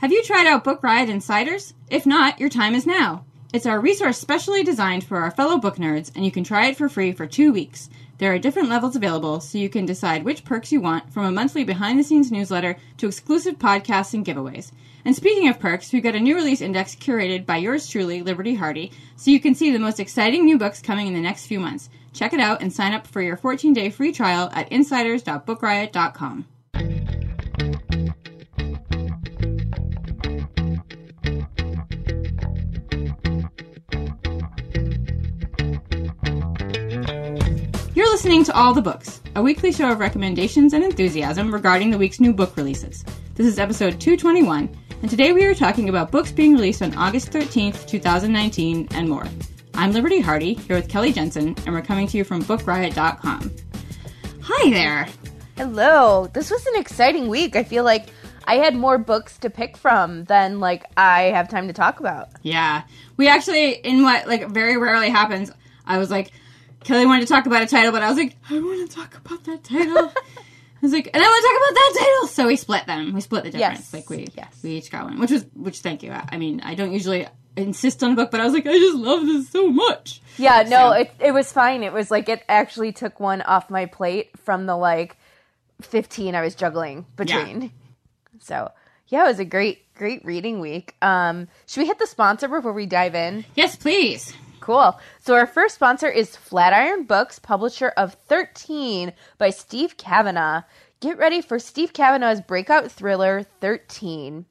Have you tried out Book Riot Insiders? If not, your time is now. It's our resource specially designed for our fellow book nerds, and you can try it for free for two weeks. There are different levels available, so you can decide which perks you want, from a monthly behind the scenes newsletter to exclusive podcasts and giveaways. And speaking of perks, we've got a new release index curated by yours truly, Liberty Hardy, so you can see the most exciting new books coming in the next few months. Check it out and sign up for your 14 day free trial at insiders.bookriot.com. listening to All the Books, a weekly show of recommendations and enthusiasm regarding the week's new book releases. This is episode 221, and today we are talking about books being released on August 13th, 2019, and more. I'm Liberty Hardy, here with Kelly Jensen, and we're coming to you from BookRiot.com. Hi there! Hello. This was an exciting week. I feel like I had more books to pick from than like I have time to talk about. Yeah, we actually, in what like very rarely happens, I was like, Kelly wanted to talk about a title, but I was like, I want to talk about that title. I was like, and I want to talk about that title. So we split them. We split the difference. Yes. Like we, Yes. we each got one, which was, which thank you. I I mean, I don't usually insist on a book, but I was like, I just love this so much. Yeah, no, So- it it was fine. It was like it actually took one off my plate from the like 15 I was juggling between. Yeah. So, yeah, it was a great great reading week. Um should we hit the sponsor before we dive in? Yes, please. Cool. So our first sponsor is Flatiron Books, publisher of 13 by Steve Cavanagh. Get ready for Steve Cavanagh's breakout thriller 13.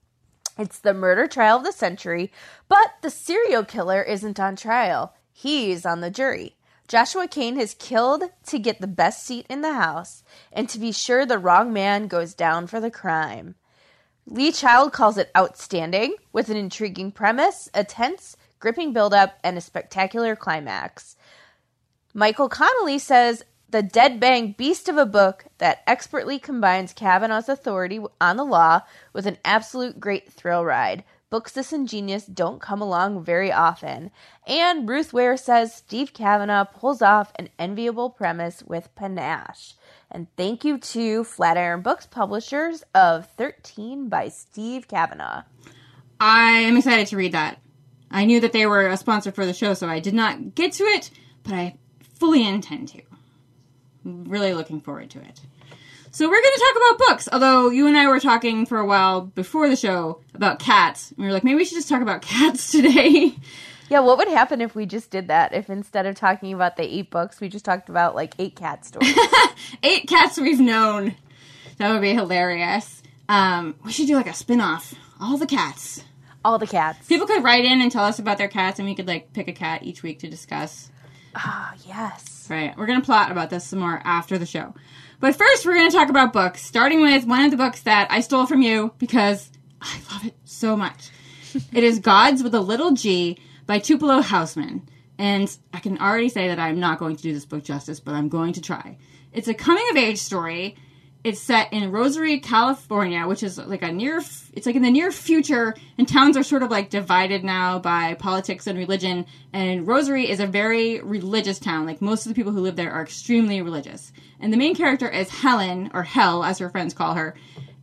It's the murder trial of the century, but the serial killer isn't on trial. He's on the jury. Joshua Kane has killed to get the best seat in the house and to be sure the wrong man goes down for the crime. Lee Child calls it outstanding, with an intriguing premise, a tense, gripping build-up, and a spectacular climax. Michael Connelly says the dead bang beast of a book that expertly combines Cavanagh's authority on the law with an absolute great thrill ride. Books this ingenious don't come along very often. And Ruth Ware says Steve Cavanagh pulls off an enviable premise with panache. And thank you to Flatiron Books, publishers of 13 by Steve Cavanagh. I am excited to read that. I knew that they were a sponsor for the show, so I did not get to it, but I fully intend to. Really looking forward to it. So we're going to talk about books. Although you and I were talking for a while before the show about cats, and we were like, maybe we should just talk about cats today. Yeah, what would happen if we just did that? If instead of talking about the eight books, we just talked about like eight cat stories? Eight cats we've known. That would be hilarious. Um, we should do like a spin-off. All the cats. All the cats. People could write in and tell us about their cats, and we could like pick a cat each week to discuss. Ah, yes. Right. We're going to plot about this some more after the show. But first, we're going to talk about books, starting with one of the books that I stole from you because I love it so much. it is Gods with a Little G by Tupelo Hassman. And I can already say that I'm not going to do this book justice, but I'm going to try. It's a coming of age story. It's set in Rosary, California, which is like a near, it's like in the near future, and towns are sort of like divided now by politics and religion. And Rosary is a very religious town. Like most of the people who live there are extremely religious. And the main character is Helen, or Hell, as her friends call her.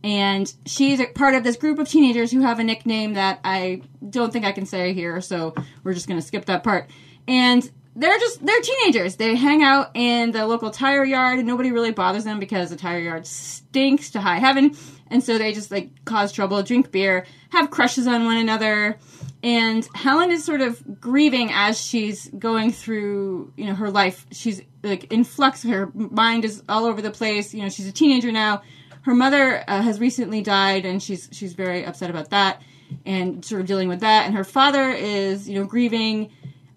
And she's a part of this group of teenagers who have a nickname that I don't think I can say here, so we're just going to skip that part. And they're just they're teenagers. They hang out in the local tire yard and nobody really bothers them because the tire yard stinks to high heaven. And so they just like cause trouble, drink beer, have crushes on one another. And Helen is sort of grieving as she's going through, you know, her life. She's like in flux. Her mind is all over the place. You know, she's a teenager now. Her mother uh, has recently died, and she's she's very upset about that, and sort of dealing with that. And her father is, you know, grieving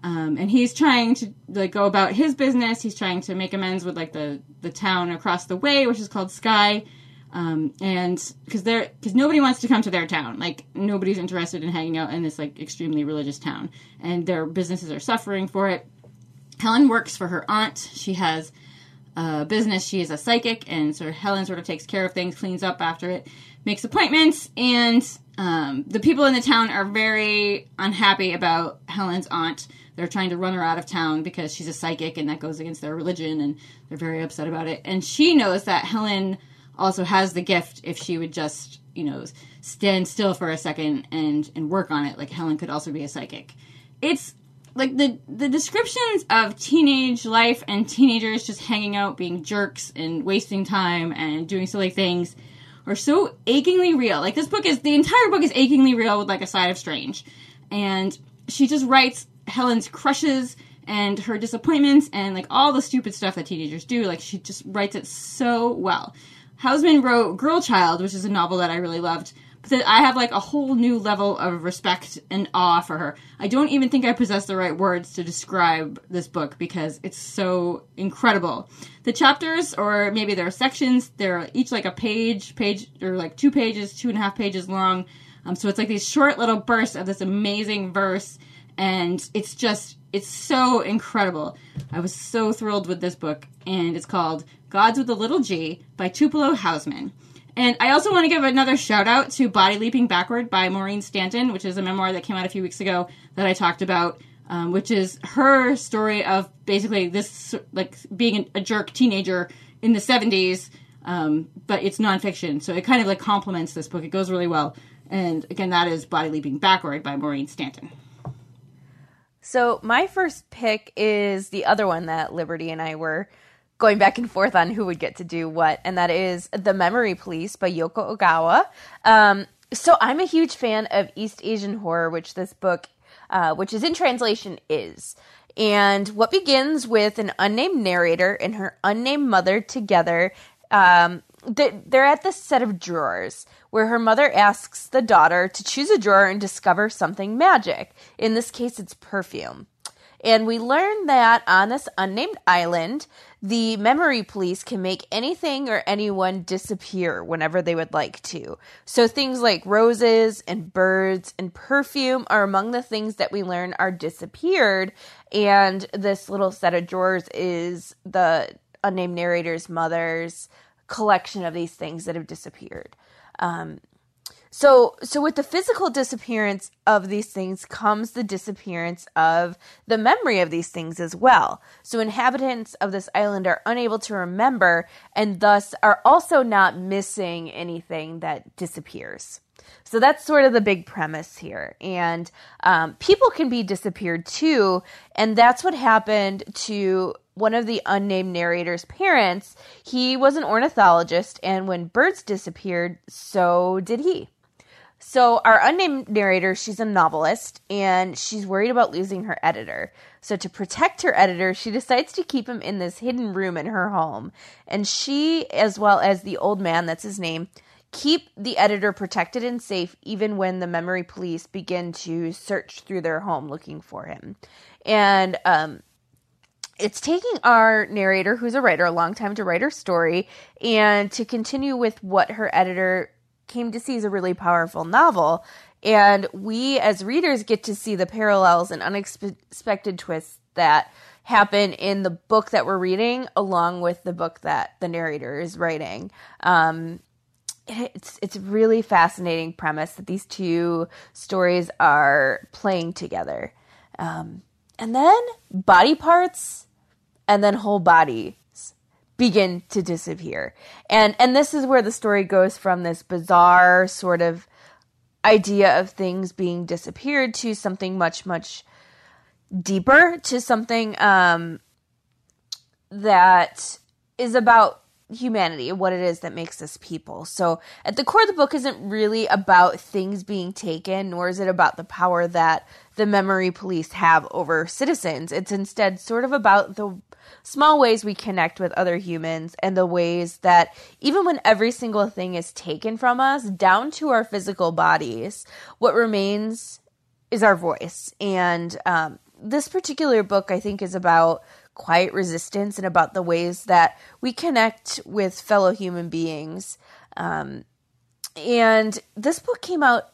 um, and he's trying to like go about his business. He's trying to make amends with like the the town across the way, which is called Sky. Um, and because they're because nobody wants to come to their town, like nobody's interested in hanging out in this like extremely religious town, and their businesses are suffering for it. Helen works for her aunt. She has a business. She is a psychic, and so Helen sort of takes care of things, cleans up after it, makes appointments, and um, the people in the town are very unhappy about Helen's aunt. They're trying to run her out of town because she's a psychic, and that goes against their religion, and they're very upset about it. And she knows that Helen also has the gift if she would just, you know, stand still for a second and and work on it. Like Helen could also be a psychic. It's like the the descriptions of teenage life and teenagers just hanging out, being jerks and wasting time and doing silly things are so achingly real. Like this book is the entire book is achingly real with like a side of strange. And she just writes Helen's crushes and her disappointments and like all the stupid stuff that teenagers do. Like she just writes it so well. Hassman wrote Girl Child, which is a novel that I really loved. But I have like a whole new level of respect and awe for her. I don't even think I possess the right words to describe this book because it's so incredible. The chapters, or maybe there are sections, they're each like a page, page, or like two pages, two and a half pages long. Um, so it's like these short little bursts of this amazing verse, and it's just, it's so incredible. I was so thrilled with this book, and it's called Gods with a Little G by Tupelo Hassman. And I also want to give another shout out to Body Leaping Backward by Maureen Stanton, which is a memoir that came out a few weeks ago that I talked about, um, which is her story of basically this, like, being a jerk teenager in the 70s, um, but it's nonfiction. So it kind of, like, complements this book. It goes really well. And again, that is Body Leaping Backward by Maureen Stanton. So my first pick is the other one that Liberty and I were going back and forth on who would get to do what, and that is The Memory Police by Yoko Ogawa. Um, so I'm a huge fan of East Asian horror, which this book, uh, which is in translation, is. And what begins with an unnamed narrator and her unnamed mother together. Um, they're at this set of drawers where her mother asks the daughter to choose a drawer and discover something magic. In this case, it's perfume. And we learn that on this unnamed island, the memory police can make anything or anyone disappear whenever they would like to. So things like roses and birds and perfume are among the things that we learn are disappeared. And this little set of drawers is the unnamed narrator's mother's collection of these things that have disappeared. Um, so, so with the physical disappearance of these things comes the disappearance of the memory of these things as well. So, inhabitants of this island are unable to remember and thus are also not missing anything that disappears. So that's sort of the big premise here. And um, people can be disappeared too. And that's what happened to one of the unnamed narrator's parents. He was an ornithologist, and when birds disappeared, so did he. So, our unnamed narrator, she's a novelist and she's worried about losing her editor. So, to protect her editor, she decides to keep him in this hidden room in her home. And she, as well as the old man, that's his name, keep the editor protected and safe even when the memory police begin to search through their home looking for him. And, um, it's taking our narrator, who's a writer, a long time to write her story and to continue with what her editor came to see as a really powerful novel. And we, as readers, get to see the parallels and unexpected twists that happen in the book that we're reading, along with the book that the narrator is writing. Um, it's it's really fascinating premise that these two stories are playing together, um, and then body parts, and then whole bodies begin to disappear. And and this is where the story goes from this bizarre sort of idea of things being disappeared to something much much deeper to something um that is about humanity and what it is that makes us people. So at the core the book isn't really about things being taken, nor is it about the power that the memory police have over citizens. It's instead sort of about the small ways we connect with other humans and the ways that even when every single thing is taken from us, down to our physical bodies, what remains is our voice. And um, this particular book, I think, is about quiet resistance and about the ways that we connect with fellow human beings Um, and this book came out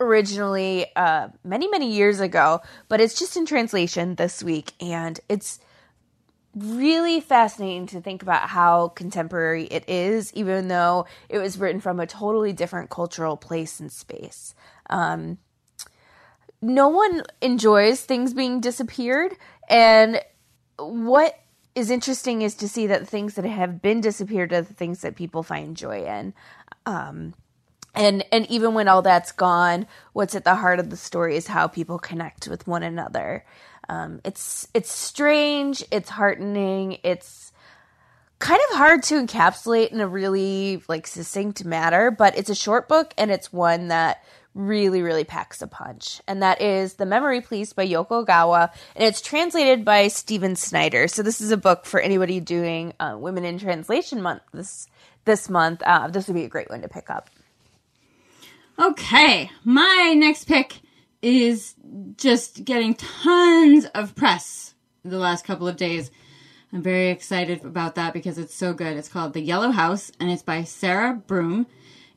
originally uh, many, many years ago, but it's just in translation this week. And it's really fascinating to think about how contemporary it is, even though it was written from a totally different cultural place and space. Um, no one enjoys things being disappeared, and what is interesting is to see that the things that have been disappeared are the things that people find joy in. Um, and and even when all that's gone, what's at the heart of the story is how people connect with one another. Um, it's it's strange, it's heartening, it's kind of hard to encapsulate in a really like succinct matter, but it's a short book and it's one that really, really packs a punch. And that is The Memory Police by Yoko Ogawa. And it's translated by Stephen Snyder. So this is a book for anybody doing uh, Women in Translation Month this this month. Uh, this would be a great one to pick up. Okay, my next pick is just getting tons of press the last couple of days. I'm very excited about that because it's so good. It's called The Yellow House and it's by Sarah Broom.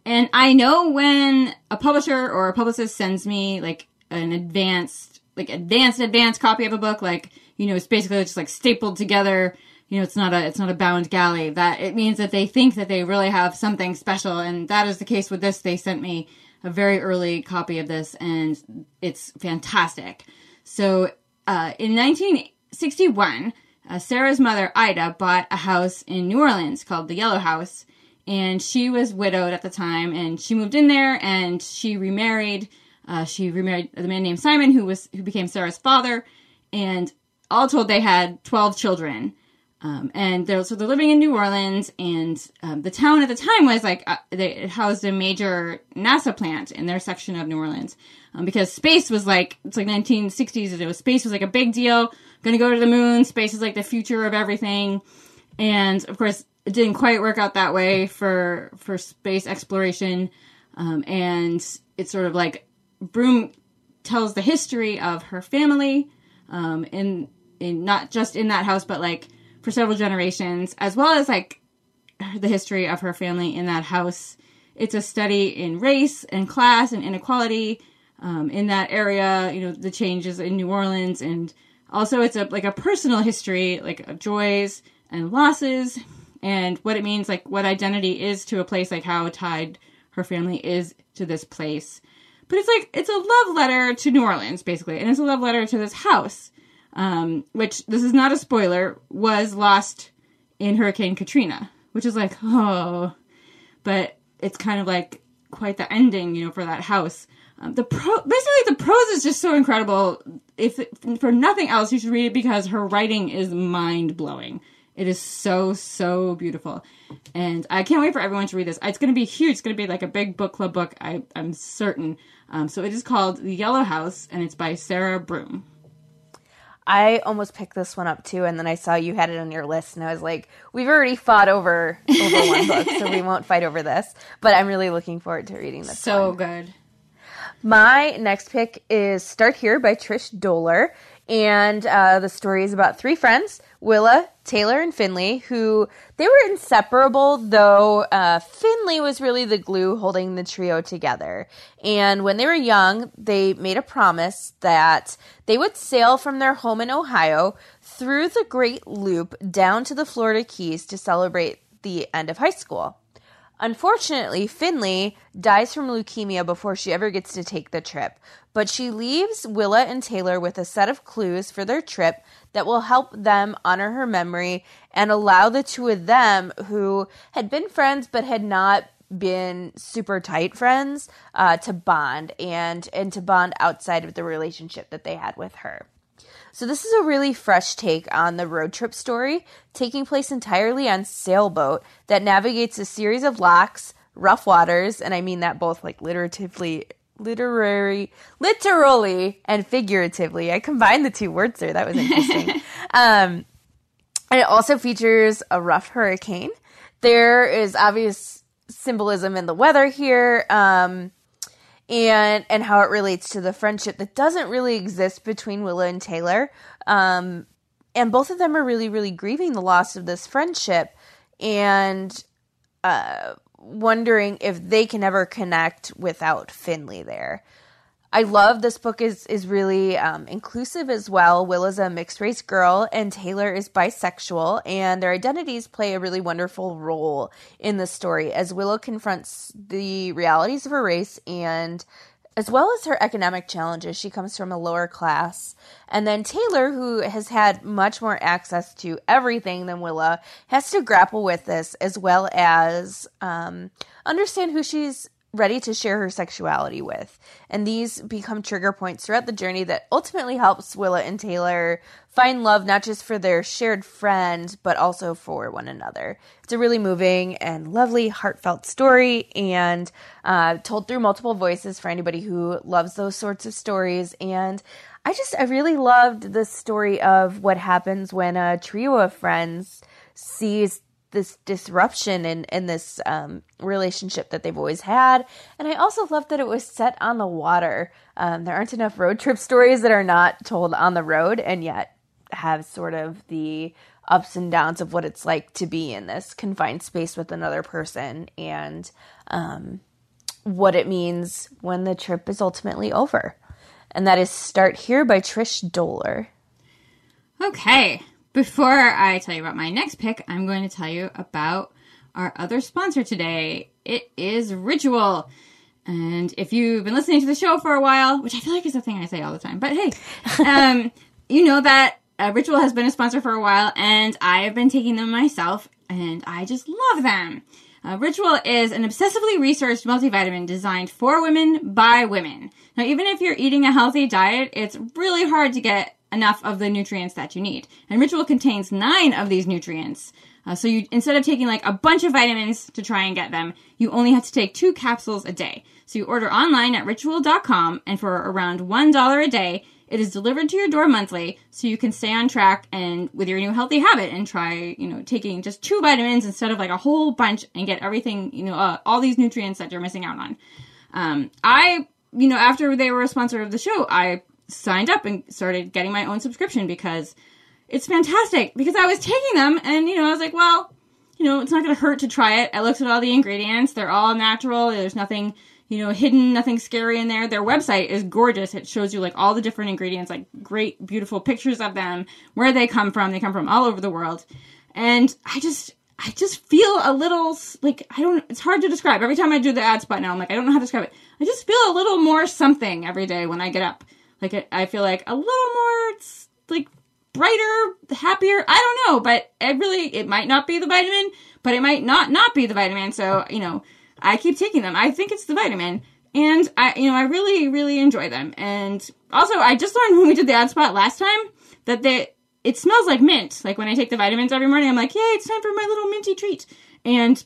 And I know when a publisher or a publicist sends me like an advanced, like advanced, advanced copy of a book, like, you know, it's basically just like stapled together. You know, it's not a, it's not a bound galley. That it means that they think that they really have something special. And that is the case with this. They sent me a very early copy of this and it's fantastic. So, uh, in 1961, uh, Sarah's mother, Ida, bought a house in New Orleans called the Yellow House and she was widowed at the time and she moved in there and she remarried uh, she remarried a man named simon who was who became sarah's father and all told they had 12 children. Um, and they're so they're living in new orleans and um, the town at the time was like uh, they housed a major nasa plant in their section of new orleans um, because space was like it's like 1960s and it was space was like a big deal. Gonna go to the moon space is like the future of everything. And of course it didn't quite work out that way for for space exploration. Um, and it's sort of like broom tells the history of her family um, in in not just in that house but like for several generations as well as like the history of her family in that house. It's a study in race and class and inequality um, in that area you know the changes in new orleans. And also it's a like a personal history like of joys and losses and what it means, like what identity is to a place, like how tied her family is to this place. But it's like it's a love letter to New Orleans, basically, and it's a love letter to this house, um, which this is not a spoiler, was lost in Hurricane Katrina, which is like oh, but it's kind of like quite the ending, you know, for that house. Um, the pro, basically the prose is just so incredible. If for nothing else, you should read it because her writing is mind blowing. It is so, so beautiful. And I can't wait for everyone to read this. It's going to be huge. It's going to be like a big book club book, I, I'm certain. Um, so it is called The Yellow House, and it's by Sarah Broom. I almost picked this one up too, and then I saw you had it on your list, and I was like, "We've already fought over over one book, so we won't fight over this." But I'm really looking forward to reading this. So one. good. My next pick is "Start Here" by Trish Doller, and uh, the story is about three friends Willa, Taylor, and Finley, who they were inseparable, though uh, Finley was really the glue holding the trio together. And when they were young, they made a promise that they would sail from their home in Ohio through the Great Loop down to the Florida Keys to celebrate the end of high school. Unfortunately, Finley dies from leukemia before she ever gets to take the trip, but she leaves Willa and Taylor with a set of clues for their trip that will help them honor her memory and allow the two of them, who had been friends but had not been super tight friends, uh, to bond and and to bond outside of the relationship that they had with her. So, this is a really fresh take on the road trip story, taking place entirely on sailboat that navigates a series of locks, rough waters, and I mean that both like literatively, literary, literally, and figuratively. I combined the two words there. That was interesting. um, and it also features a rough hurricane. There is obvious symbolism in the weather here. Um, and and how it relates to the friendship that doesn't really exist between Willa and Taylor. Um, and both of them are really, really grieving the loss of this friendship. And uh, wondering if they can ever connect without Finley there. I love this book is is really um, inclusive as well. Will is a mixed race girl, and Taylor is bisexual, and their identities play a really wonderful role in the story as Willow confronts the realities of her race and as well as her economic challenges. She comes from a lower class. And then Taylor, who has had much more access to everything than Willa, has to grapple with this as well as um, understand who she's ready to share her sexuality with. And these become trigger points throughout the journey that ultimately helps Willa and Taylor find love not just for their shared friend, but also for one another. It's a really moving and lovely, heartfelt story and uh, told through multiple voices for anybody who loves those sorts of stories. And I just, I really loved the story of what happens when a trio of friends sees this disruption in in this um, relationship that they've always had. And I also love that it was set on the water. Um, there aren't enough road trip stories that are not told on the road, and yet have sort of the ups and downs of what it's like to be in this confined space with another person and um, what it means when the trip is ultimately over. And that is Start Here by Trish Doller. Okay, before I tell you about my next pick, I'm going to tell you about our other sponsor today. It is Ritual. And if you've been listening to the show for a while, which I feel like is a thing I say all the time, but hey, um, you know that uh, Ritual has been a sponsor for a while, and I have been taking them myself, and I just love them. Uh, Ritual is an obsessively researched multivitamin designed for women by women. Now, even if you're eating a healthy diet, it's really hard to get enough of the nutrients that you need. And Ritual contains nine of these nutrients. Uh, so you instead of taking like a bunch of vitamins to try and get them, you only have to take two capsules a day. So you order online at ritual.com and for around $1 a day, it is delivered to your door monthly so you can stay on track and with your new healthy habit and try, you know, taking just two vitamins instead of like a whole bunch and get everything, you know, uh, all these nutrients that you're missing out on. Um, I, you know, after they were a sponsor of the show, I signed up and started getting my own subscription because it's fantastic. Because I was taking them and, you know, I was like, well, you know, it's not going to hurt to try it. I looked at all the ingredients. They're all natural. There's nothing, you know, hidden, nothing scary in there. Their website is gorgeous. It shows you like all the different ingredients, like great, beautiful pictures of them, where they come from. They come from all over the world. And I just, I just feel a little like I don't. It's hard to describe. Every time I do the ads button, I'm like I don't know how to describe it. I just feel a little more something every day when I get up. Like I feel like a little more like brighter, happier. I don't know, but it really it might not be the vitamin, but it might not not be the vitamin. So you know, I keep taking them. I think it's the vitamin, and I you know I really really enjoy them. And also, I just learned when we did the ad spot last time that they it smells like mint. Like when I take the vitamins every morning, I'm like, yay, it's time for my little minty treat. And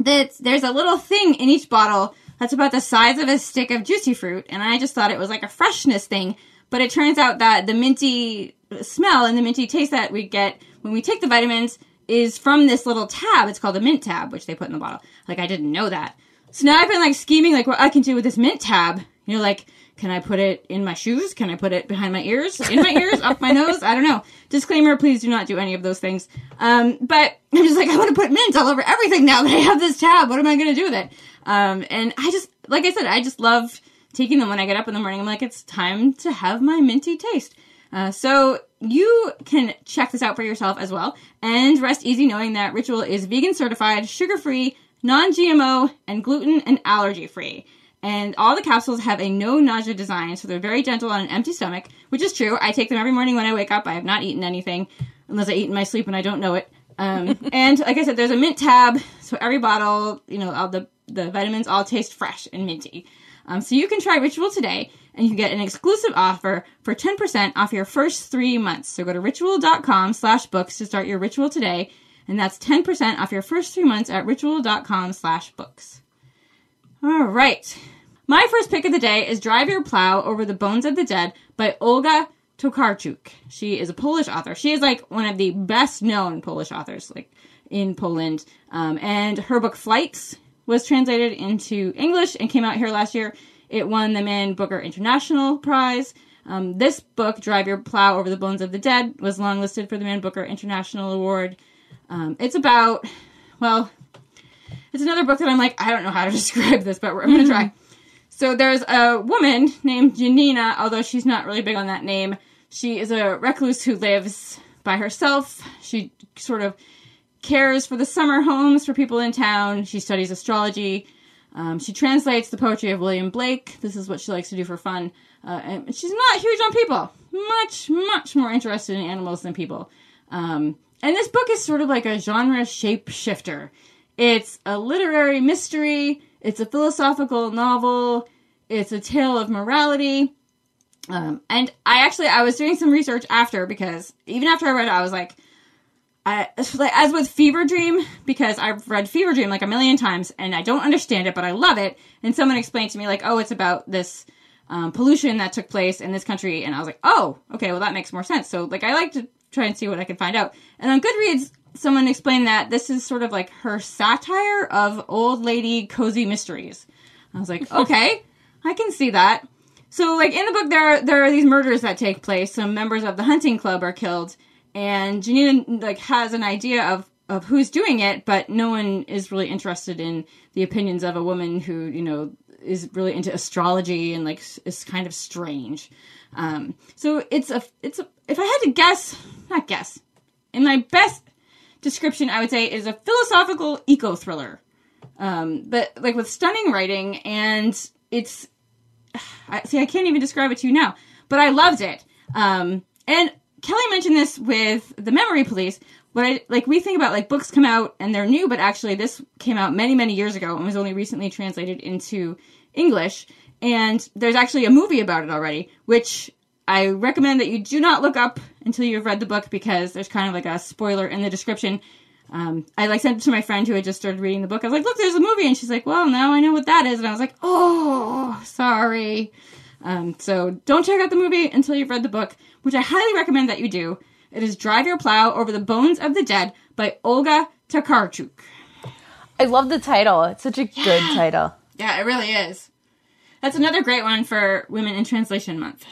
that there's a little thing in each bottle that's about the size of a stick of juicy fruit, and I just thought it was like a freshness thing. But it turns out that the minty smell and the minty taste that we get when we take the vitamins is from this little tab. It's called a mint tab, which they put in the bottle. Like I didn't know that. So now I've been like scheming like what I can do with this mint tab. You know, like can I put it in my shoes? Can I put it behind my ears? In my ears? up my nose? I don't know. Disclaimer, please do not do any of those things. Um, but I'm just like, I want to put mint all over everything now that I have this tab. What am I going to do with it? Um, and I just, like I said, I just love taking them when I get up in the morning. I'm like, it's time to have my minty taste. Uh, so you can check this out for yourself as well and rest easy knowing that Ritual is vegan certified, sugar free, non GMO, and gluten and allergy free. And all the capsules have a no nausea design, so they're very gentle on an empty stomach, which is true. I take them every morning when I wake up. I have not eaten anything unless I eat in my sleep and I don't know it. Um, and like I said, there's a mint tab, so every bottle, you know, all the the vitamins all taste fresh and minty. Um, so you can try Ritual today and you get an exclusive offer for 10% off your first three months. So go to ritual.com slash books to start your ritual today. And that's 10% off your first three months at ritual.com slash books. All right. My first pick of the day is Drive Your Plow Over the Bones of the Dead by Olga Tokarczuk. She is a Polish author. She is like one of the best known Polish authors, like in Poland. Um, and her book Flights was translated into English and came out here last year. It won the Man Booker International Prize. Um, this book, Drive Your Plow Over the Bones of the Dead, was longlisted for the Man Booker International Award. Um, it's about, well, it's another book that I'm like, I don't know how to describe this, but I'm going to try. So there's a woman named Janina, although she's not really big on that name. She is a recluse who lives by herself. She sort of cares for the summer homes for people in town. She studies astrology. Um, she translates the poetry of William Blake. This is what she likes to do for fun. Uh, and she's not huge on people. Much, much more interested in animals than people. Um, and this book is sort of like a genre shapeshifter. It's a literary mystery. It's a philosophical novel. It's a tale of morality. Um, and I actually I was doing some research after because even after I read it, I was like, I, as with Fever Dream, because I've read Fever Dream like a million times and I don't understand it, but I love it. And someone explained to me like, oh, it's about this um, pollution that took place in this country, and I was like, oh, okay, well that makes more sense. So like I like to try and see what I can find out. And on Goodreads, someone explained that this is sort of like her satire of old lady cozy mysteries. I was like, okay, I can see that. So like in the book, there are, there are these murders that take place. Some members of the hunting club are killed and Janina like has an idea of of who's doing it, but no one is really interested in the opinions of a woman who you know is really into astrology and like is kind of strange. Um, so it's a it's a if I had to guess, not guess, in my best description, I would say is a philosophical eco thriller. Um, but like with stunning writing and it's I see I can't even describe it to you now, but I loved it. Um, and Kelly mentioned this with the Memory Police. What I like, we think about like books come out and they're new, but actually this came out many, many years ago and was only recently translated into English. And there's actually a movie about it already, which I recommend that you do not look up until you've read the book because there's kind of like a spoiler in the description. Um, I like sent it to my friend who had just started reading the book. I was like, "Look, there's a movie," and she's like, "Well, now I know what that is." And I was like, "Oh, sorry." Um, so don't check out the movie until you've read the book, which I highly recommend that you do. It is Drive Your Plow Over the Bones of the Dead by Olga Tokarczuk. I love the title. It's such a yeah. good title. Yeah, it really is. That's another great one for Women in Translation Month.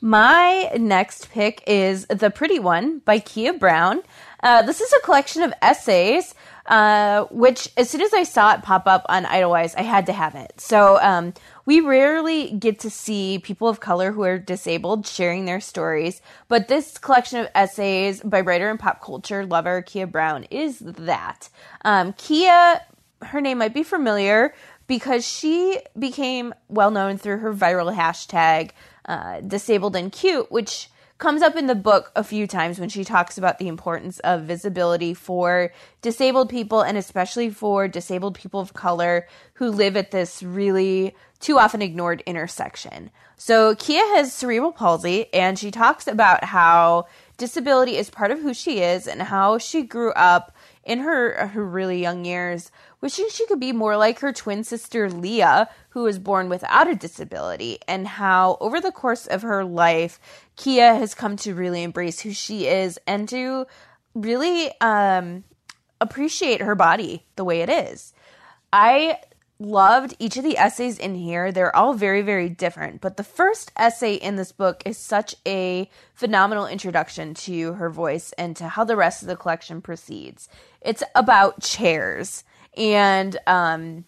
My next pick is The Pretty One by Keah Brown. Uh, this is a collection of essays uh, which as soon as I saw it pop up on Edelweiss, I had to have it. So um, we rarely get to see people of color who are disabled sharing their stories, but this collection of essays by writer and pop culture lover Keah Brown is that. Um, Keah, her name might be familiar because she became well known through her viral hashtag uh, disabled and cute, which comes up in the book a few times when she talks about the importance of visibility for disabled people and especially for disabled people of color who live at this really too often ignored intersection. So Keah has cerebral palsy and she talks about how disability is part of who she is and how she grew up in her her really young years wishing she could be more like her twin sister Leah, who was born without a disability, and how over the course of her life, Keah has come to really embrace who she is and to really um, appreciate her body the way it is. I loved each of the essays in here. They're all very, very different. But the first essay in this book is such a phenomenal introduction to her voice and to how the rest of the collection proceeds. It's about chairs. And um,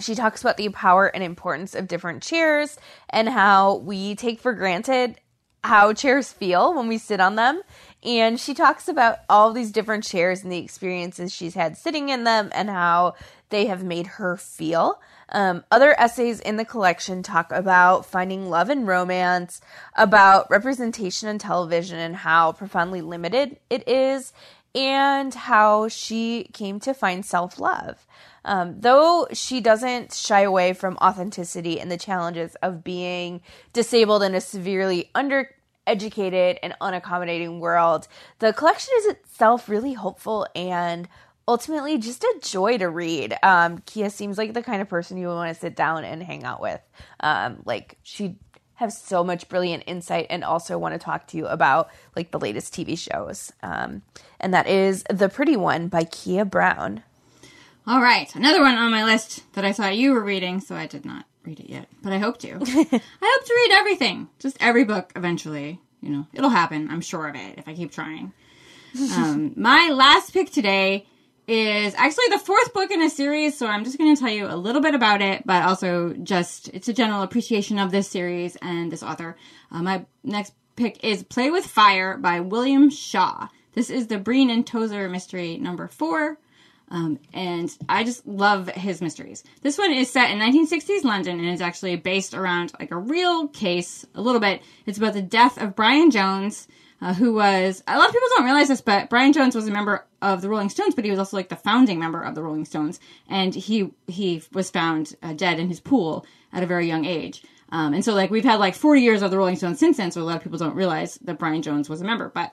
she talks about the power and importance of different chairs and how we take for granted how chairs feel when we sit on them. And she talks about all these different chairs and the experiences she's had sitting in them and how they have made her feel. Um, other essays in the collection talk about finding love and romance, about representation in television and how profoundly limited it is, and how she came to find self love. Um, though she doesn't shy away from authenticity and the challenges of being disabled in a severely undereducated and unaccommodating world, the collection is itself really hopeful and ultimately just a joy to read. Um, Keah seems like the kind of person you would want to sit down and hang out with. Um, like she have so much brilliant insight and also want to talk to you about like the latest TV shows. Um, and that is The Pretty One by Keah Brown. All right, another one on my list that I saw you were reading, so I did not read it yet, but I hope to. I hope to read everything, just every book eventually. You know, it'll happen. I'm sure of it if I keep trying. Um, my last pick today is actually the fourth book in a series, so I'm just going to tell you a little bit about it, but also just it's a general appreciation of this series and this author. Uh, my next pick is Play with Fire by William Shaw. This is the Breen and Tozer mystery number four. Um, and I just love his mysteries. This one is set in 1960s London and is actually based around like a real case a little bit. It's about the death of Brian Jones, uh, who was a lot of people don't realize this, but Brian Jones was a member of the Rolling Stones, but he was also like the founding member of the Rolling Stones, and he he was found uh, dead in his pool at a very young age. Um, and so like we've had like 40 years of the Rolling Stones since then, so a lot of people don't realize that Brian Jones was a member, but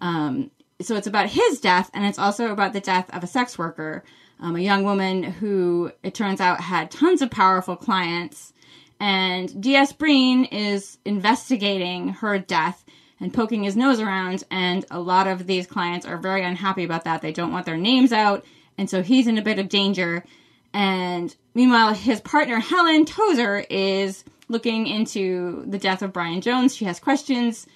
um, so it's about his death, and it's also about the death of a sex worker, um, a young woman who it turns out had tons of powerful clients. And D.S. Breen is investigating her death and poking his nose around, and a lot of these clients are very unhappy about that. They don't want their names out, and so he's in a bit of danger. And meanwhile, his partner Helen Tozer is looking into the death of Brian Jones. She has questions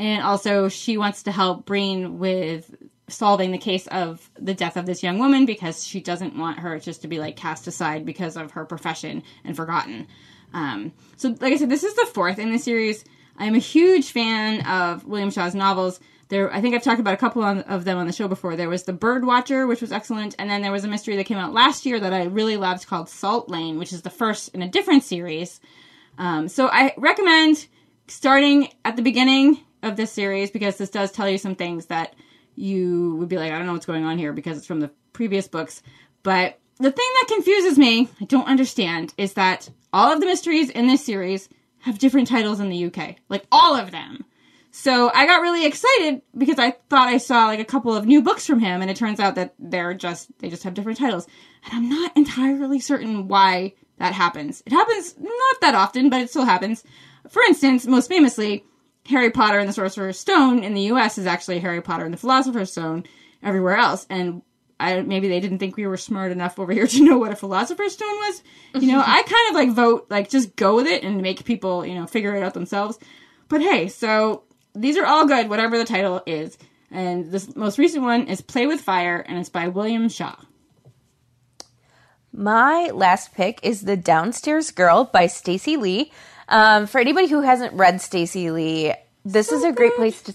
and also, she wants to help Breen with solving the case of the death of this young woman because she doesn't want her just to be like cast aside because of her profession and forgotten. Um, so, like I said, this is the fourth in the series. I'm a huge fan of William Shaw's novels. There, I think I've talked about a couple of them on the show before. There was The Bird Watcher, which was excellent, and then there was a mystery that came out last year that I really loved called Salt Lane, which is the first in a different series. Um, so I recommend starting at the beginning of this series because this does tell you some things that you would be like, I don't know what's going on here because it's from the previous books. But the thing that confuses me, I don't understand, is that all of the mysteries in this series have different titles in the UK. Like all of them. So I got really excited because I thought I saw like a couple of new books from him and it turns out that they're just they just have different titles. And I'm not entirely certain why that happens. It happens not that often, but it still happens. For instance, most famously, Harry Potter and the Sorcerer's Stone in the U.S. is actually Harry Potter and the Philosopher's Stone everywhere else, and I, maybe they didn't think we were smart enough over here to know what a Philosopher's Stone was. You know, I kind of like vote like just go with it and make people you know figure it out themselves. But hey, so these are all good, whatever the title is. And this most recent one is Play with Fire, and it's by William Shaw. My last pick is The Downstairs Girl by Stacey Lee. Um, for anybody who hasn't read Stacey Lee, this so is a good. great place to.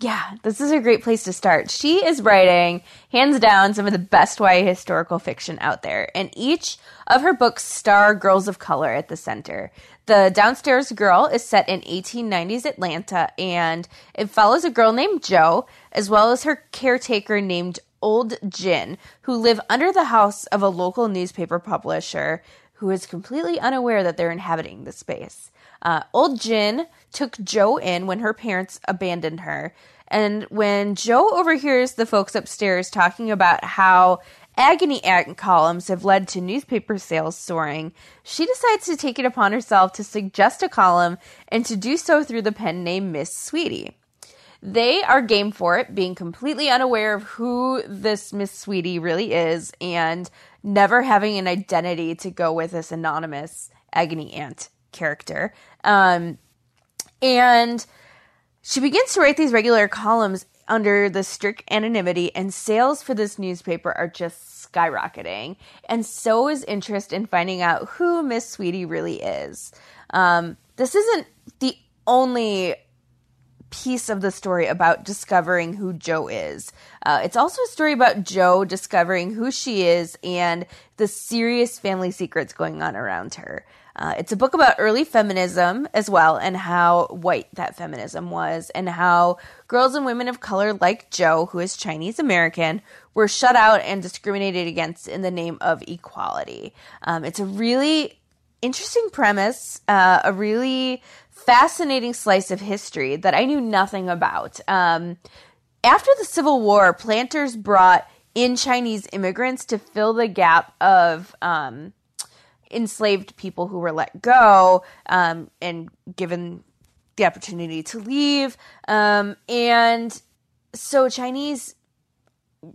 Yeah, this is a great place to start. She is writing, hands down, some of the best YA historical fiction out there, and each of her books star girls of color at the center. The Downstairs Girl is set in 1890s Atlanta, and it follows a girl named Jo, as well as her caretaker named Old Gin, who live under the house of a local newspaper publisher who is completely unaware that they're inhabiting the space. Uh, old Gin took Jo in when her parents abandoned her. And when Jo overhears the folks upstairs talking about how agony aunt columns have led to newspaper sales soaring, she decides to take it upon herself to suggest a column and to do so through the pen name Miss Sweetie. They are game for it, being completely unaware of who this Miss Sweetie really is and never having an identity to go with this anonymous agony aunt character. Um, and she begins to write these regular columns under the strict anonymity, and sales for this newspaper are just skyrocketing. And so is interest in finding out who Miss Sweetie really is. Um, this isn't the only piece of the story about discovering who Jo is. Uh, it's also a story about Jo discovering who she is and the serious family secrets going on around her. Uh, it's a book about early feminism as well and how white that feminism was, and how girls and women of color like Jo, who is Chinese American, were shut out and discriminated against in the name of equality. Um, it's a really interesting premise, uh, a really fascinating slice of history that I knew nothing about. Um, after the Civil War, planters brought in Chinese immigrants to fill the gap of um, enslaved people who were let go um, and given the opportunity to leave. Um, and so Chinese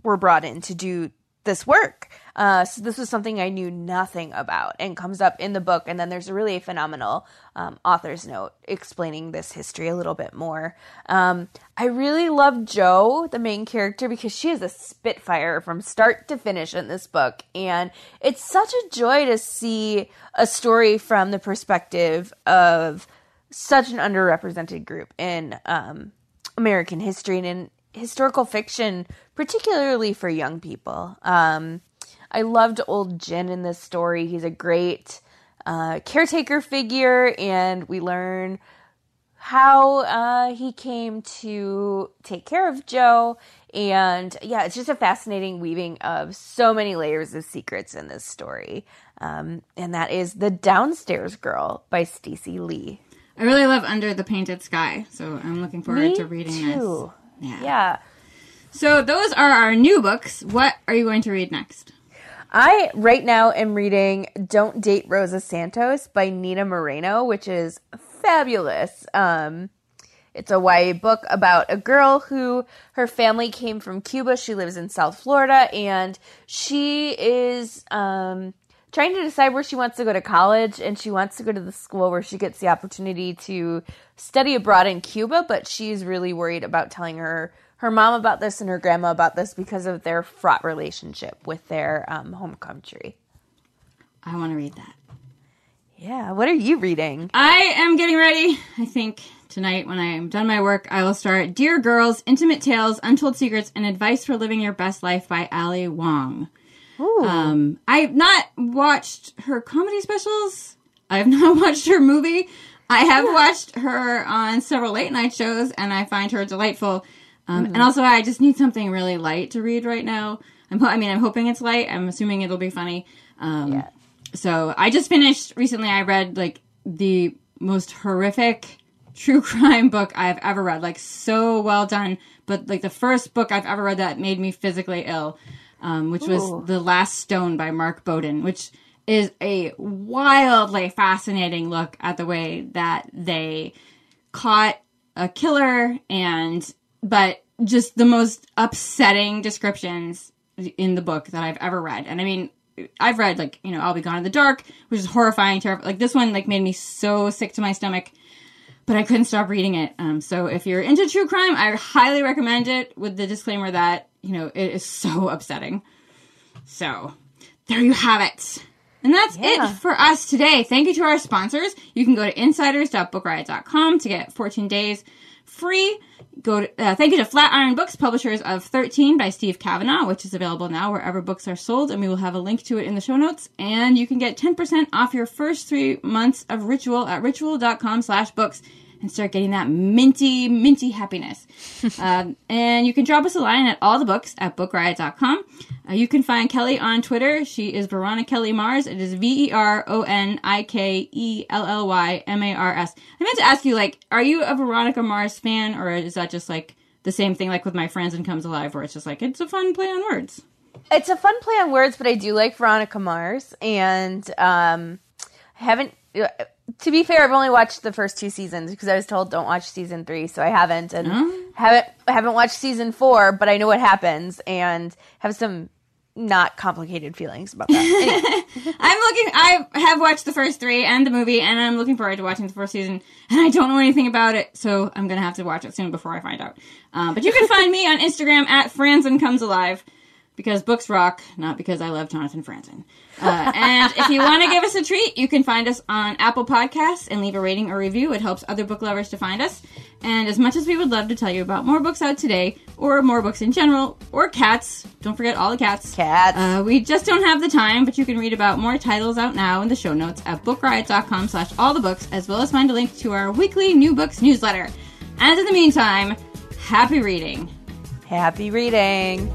were brought in to do this work. Uh, so this was something I knew nothing about and comes up in the book. And then there's a really phenomenal um, author's note explaining this history a little bit more. Um, I really love Jo, the main character, because she is a spitfire from start to finish in this book. And it's such a joy to see a story from the perspective of such an underrepresented group in um, American history and in historical fiction, particularly for young people. Um, I loved Old Gin in this story. He's a great uh, caretaker figure, and we learn how uh, he came to take care of Jo. And yeah, it's just a fascinating weaving of so many layers of secrets in this story. Um, and that is The Downstairs Girl by Stacey Lee. I really love Under the Painted Sky, so I'm looking forward Me to reading too. this. Yeah. Yeah. So those are our new books. What are you going to read next? I right now am reading Don't Date Rosa Santos by Nina Moreno, which is fabulous. Um, it's a YA book about a girl who her family came from Cuba. She lives in South Florida and she is um, trying to decide where she wants to go to college and she wants to go to the school where she gets the opportunity to study abroad in Cuba, but she's really worried about telling her her mom about this and her grandma about this because of their fraught relationship with their um, home country. I want to read that. Yeah, what are you reading? I am getting ready. I think tonight, when I am done my work, I will start Dear Girls Intimate Tales, Untold Secrets, and Advice for Living Your Best Life by Ali Wong. Um, I've not watched her comedy specials. I have not watched her movie. I have watched her on several late night shows, and I find her delightful. Um, And also, I just need something really light to read right now. I'm, ho- I mean, I'm hoping it's light. I'm assuming it'll be funny. Um, Yeah. So I just finished recently. I read like the most horrific true crime book I've ever read. Like so well done, but like the first book I've ever read that made me physically ill, um, which Ooh. was The Last Stone by Mark Bowden, which is a wildly fascinating look at the way that they caught a killer and but just the most upsetting descriptions in the book that I've ever read. And I mean, I've read like, you know, I'll be gone in the dark, which is horrifying, terrifying. Like this one like made me so sick to my stomach, but I couldn't stop reading it. Um so if you're into true crime, I highly recommend it with the disclaimer that, you know, it is so upsetting. So, there you have it. And that's Yeah. it for us today. Thank you to our sponsors. You can go to insiders.bookriot.com to get 14 days free. Go to, uh, thank you to Flatiron Books, publishers of 13 by Steve Cavanagh, which is available now wherever books are sold, and we will have a link to it in the show notes. And you can get 10% off your first three months of Ritual at ritual.com slash books and start getting that minty, minty happiness. um, and you can drop us a line at all the books at bookriot.com. Uh, you can find Kelly on Twitter. She is Veronica Kelly Mars. It is V E R O N I K E L L Y M A R S. I meant to ask you, like, are you a Veronica Mars fan, or is that just like the same thing, like with my Franzen Comes Alive, where it's just like it's a fun play on words? It's a fun play on words, but I do like Veronica Mars, and um, I haven't. To be fair, I've only watched the first two seasons because I was told don't watch season three, so I haven't, and haven't haven't watched season four, but I know what happens and have some not complicated feelings about that. Anyway, I'm looking. I have watched the first three and the movie, and I'm looking forward to watching the fourth season. And I don't know anything about it, so I'm gonna have to watch it soon before I find out. Um, but you can find me on Instagram at Franzen Comes Alive because books rock, not because I love Jonathan Franzen. Uh, and if you want to give us a treat, you can find us on Apple Podcasts and leave a rating or review. It helps other book lovers to find us. And as much as we would love to tell you about more books out today, or more books in general, or cats, don't forget all the cats. Cats. Uh, we just don't have the time, but you can read about more titles out now in the show notes at bookriot.com slash all the books, as well as find a link to our weekly new books newsletter. And in the meantime, happy reading. happy reading.